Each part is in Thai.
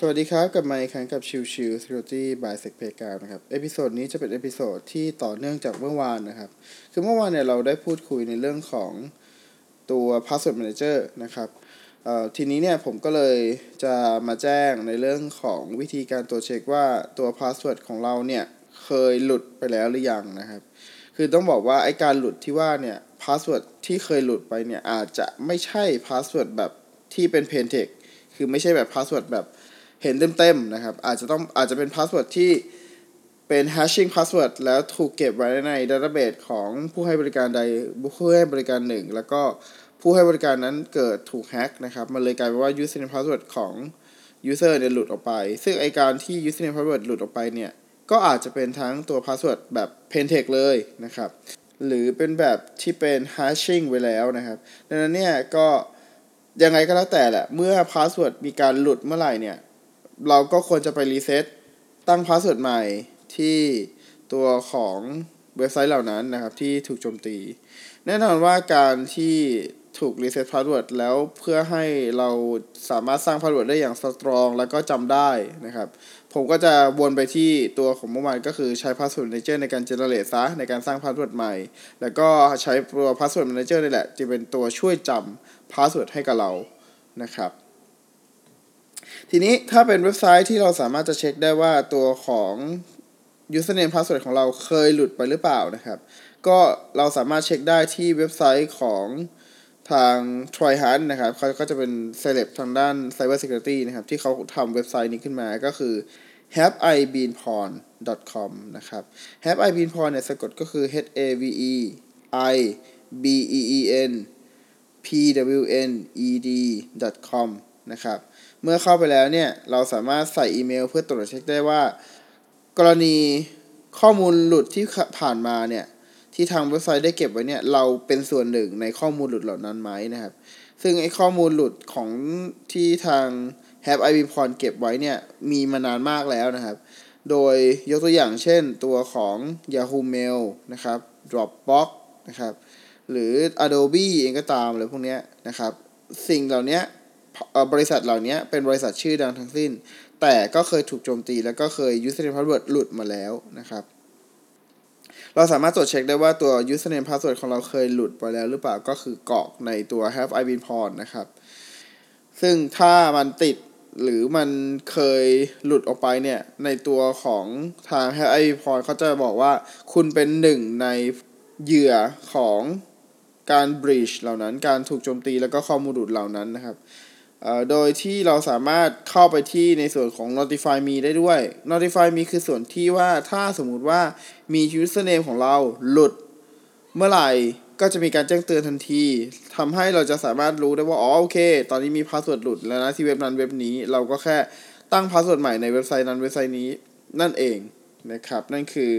สวัสดีครับกลับมาอีกครั้งกับชิวชิว Security by s e c p a y g a นะครับ episode นี้จะเป็น episode ที่ต่อเนื่องจากเมื่อวานนะครับ คือเมื่อวานเนี่ยเราได้พูดคุยในเรื่องของตัว Password Manager นะครับทีนี้เนี่ยผมก็เลยจะมาแจ้งในเรื่องของวิธีการตรวจเช็คว่าตัว Password ของเราเนี่ยเคยหลุดไปแล้วหรือยังนะครับ คือต้องบอกว่าไอการหลุดที่ว่าเนี่ย Password ที่เคยหลุดไปเนี่ยอาจจะไม่ใช่ Password แบบที่เป็น Plain Text คือไม่ใช่แบบ Password แบบ เห็นเต็มๆนะครับ อาจจะต้องอาจจะเป็น password ที่เป็น hashing password แล้วถูกเก็บไว้ใน database ของผู้ให้บริการใดผู้ให้บริการหนึ่ง แล้วก็ผู้ให้บริการนั้นเกิดถูกแฮ็กนะครับ มันเลยกลายเป็นว่า username password ของ user เนี่ยหลุดออกไป ซึ่งไอการที่ username password หลุดออกไปเนี่ย ก็อาจจะเป็นทั้งตัว password แบบ plain text เลยนะครับ หรือเป็นแบบที่เป็น hashing ไว้แล้วนะครับ ดังนั้นเนี่ยก็ยังไงก็แล้วแต่แหละ เมื่อ password มีการหลุดเมื่อไหร่เนี่ย เราก็ควรจะไป reset ตั้ง password ใหม่ที่ตัวของเว็บไซต์เหล่านั้นนะครับ ที่ถูกโจมตี แน่นอนว่าการที่ถูก reset password แล้วเพื่อให้เราสามารถสร้าง password ได้อย่าง strong แล้วก็จำได้นะครับ ผมก็จะวนไปที่ตัวของเมื่อวานก็คือใช้ Password Manager ในการ generate ซะในการสร้าง password ใหม่ แล้วก็ใช้ตัว Password Manager นี่แหละจะเป็นตัวช่วยจำ password ให้กับเรานะครับ ทีนี้ถ้าเป็นเว็บไซต์ที่เราสามารถจะเช็คได้ว่าตัวของ username password ของเราเคยหลุดไปหรือเปล่านะครับ ก็เราสามารถเช็คได้ที่เว็บไซต์ของทาง t r y h a n นะครับเขาก็จะเป็นเซเลบทางด้าน Cyber Security นะครับ ที่เขาทำเว็บไซต์นี้ขึ้นมาก็คือ haveibeenpwned.com นะครับ haveibeenporn เนี่ยสะกดก็คือ h a v e i b e e n p w n e d.com นะครับ เมื่อเข้าไปแล้วเนี่ยเราสามารถใส่อีเมล เพื่อตรวจเช็คได้ว่า กรณีข้อมูลหลุดที่ผ่านมาเนี่ยที่ทางเว็บไซต์ได้เก็บไว้เนี่ยเราเป็นส่วนหนึ่งในข้อมูลหลุดเหล่านั้นไหมนะครับ ซึ่งไอ้ข้อมูลหลุดของที่ทาง Have i b p o n เก็บไว้เนี่ยมีมานานมากแล้วนะครับ โดยยกตัวอย่างเช่นตัวของ Yahoo Mail นะครับ Dropbox นะครับ หรือ Adobe เองก็ตามอะไรพวกนี้นะครับ สิ่งเหล่านี้ บริษัทเหล่านี้เป็นบริษัทชื่อดังทั้งสิ้น แต่ก็เคยถูกโจมตี แล้วก็เคย username password หลุดมาแล้วนะครับ เราสามารถตรวจเช็คได้ว่าตัว username password ของเราเคยหลุดไปแล้วหรือเปล่าก็คือกรอกในตัว have i been porn นะครับ ซึ่งถ้ามันติดหรือมันเคยหลุดออกไปเนี่ยในตัวของทาง have i been porn เขาจะบอกว่าคุณเป็นหนึ่งในเหยื่อของการ breach เหล่านั้น การถูกโจมตีแล้วก็ข้อมูลหลุดเหล่านั้นนะครับ โดยที่เราสามารถเข้าไปที่ในส่วนของ notify me ได้ด้วย notify me คือส่วนที่ว่าถ้าสมมุติว่ามี username ของเราหลุด เมื่อไหร่ก็จะมีการแจ้งเตือนทันทีทำให้เราจะสามารถรู้ได้ว่า อ๋อ โอเค ตอนนี้มี password หลุดแล้วนะที่เว็บนั้นเว็บนี้ เราก็แค่ตั้ง password ใหม่ในเว็บไซต์นั้นเว็บไซต์นี้นั่นเองนะครับ นั่นคือ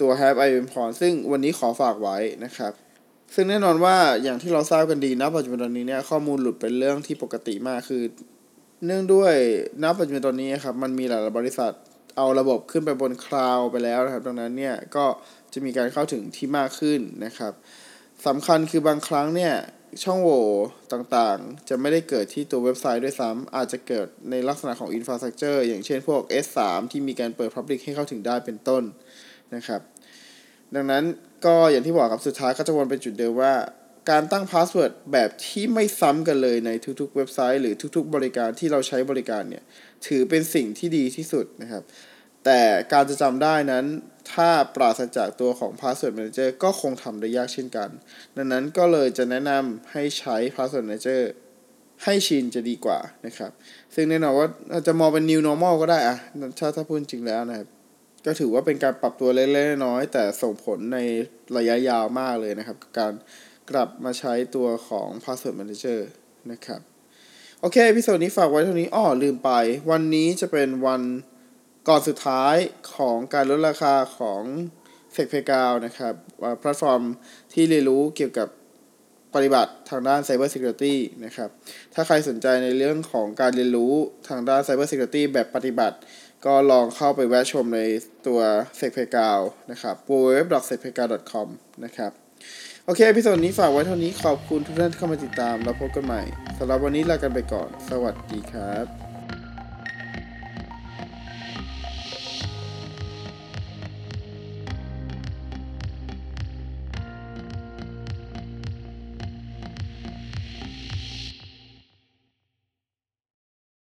ตัว Have I Been Porn ซึ่งวันนี้ขอฝากไว้นะครับ ซึ่งแน่นอนว่าอย่างที่เราทราบกันดีนะปัจจุบันตอนนี้เนี่ยข้อมูลหลุดเป็นเรื่องที่ปกติมากคือ เนื่องด้วยณปัจจุบันตอนนี้ครับมันมีหลายบริษัทเอาระบบขึ้นไปบน cloud ไปแล้วนะครับ ดังนั้นเนี่ยก็จะมีการเข้าถึงที่มากขึ้นนะครับสำคัญคือบางครั้งเนี่ยช่องโหว่ต่างๆ จะไม่ได้เกิดที่ตัวเว็บไซต์ด้วยซ้ำอาจจะเกิดในลักษณะของ Infrastructure อย่างเช่นพวก S3 ที่มีการเปิด Public ให้เข้าถึงได้เป็นต้นนะครับ ดังนั้นก็อย่างที่บอกครับสุดท้ายก็จะวนเป็นจุดเดิมว่า การตั้ง password แบบที่ไม่ซ้ำกันเลยในทุกๆเว็บไซต์ หรือทุกๆ บริการที่เราใช้บริการเนี่ยถือเป็นสิ่งที่ดีที่สุดนะครับ แต่การจะจำได้นั้นถ้าปราศจากตัวของ Password Manager ก็คงทำได้ยากเช่นกัน ดังนั้นก็เลยจะแนะนำให้ใช้ Password Manager ให้ชินจะดีกว่านะครับ ซึ่งแน่นอนว่าจะมองเป็น New Normal ก็ได้อะถ้าถ้าพูดจริงแล้วนะครับ ก็ถือว่าเป็นการปรับตัวเล็กๆน้อยแต่ส่งผลในระยะยาวมากเลยนะครับกับ การกลับมาใช้ตัวของ Password Manager นะครับ โอเค episode นี้ฝากไว้เท่านี้อ้อลืมไป วันนี้จะเป็นวันก่อนสุดท้ายของการลดราคาของ s e c p a y g a l นะครับแพลตฟอร์มที่เรียนรู้เกี่ยวกับปฏิบัติทางด้าน Cyber Security นะครับ ถ้าใครสนใจในเรื่องของการเรียนรู้ทางด้าน Cyber Security แบบปฏิบัติ ก็ลองเข้าไปแวะชมในตัว SecPlayground นะครับ www.secplayground.com นะครับ โอเค พิโซดนี้ฝากไว้เท่านี้ขอบคุณทุกท่านที่เข้ามาติดตาม แล้วพบกันใหม่สำหรับวันนี้ลากันไปก่อน สวัสดีครับ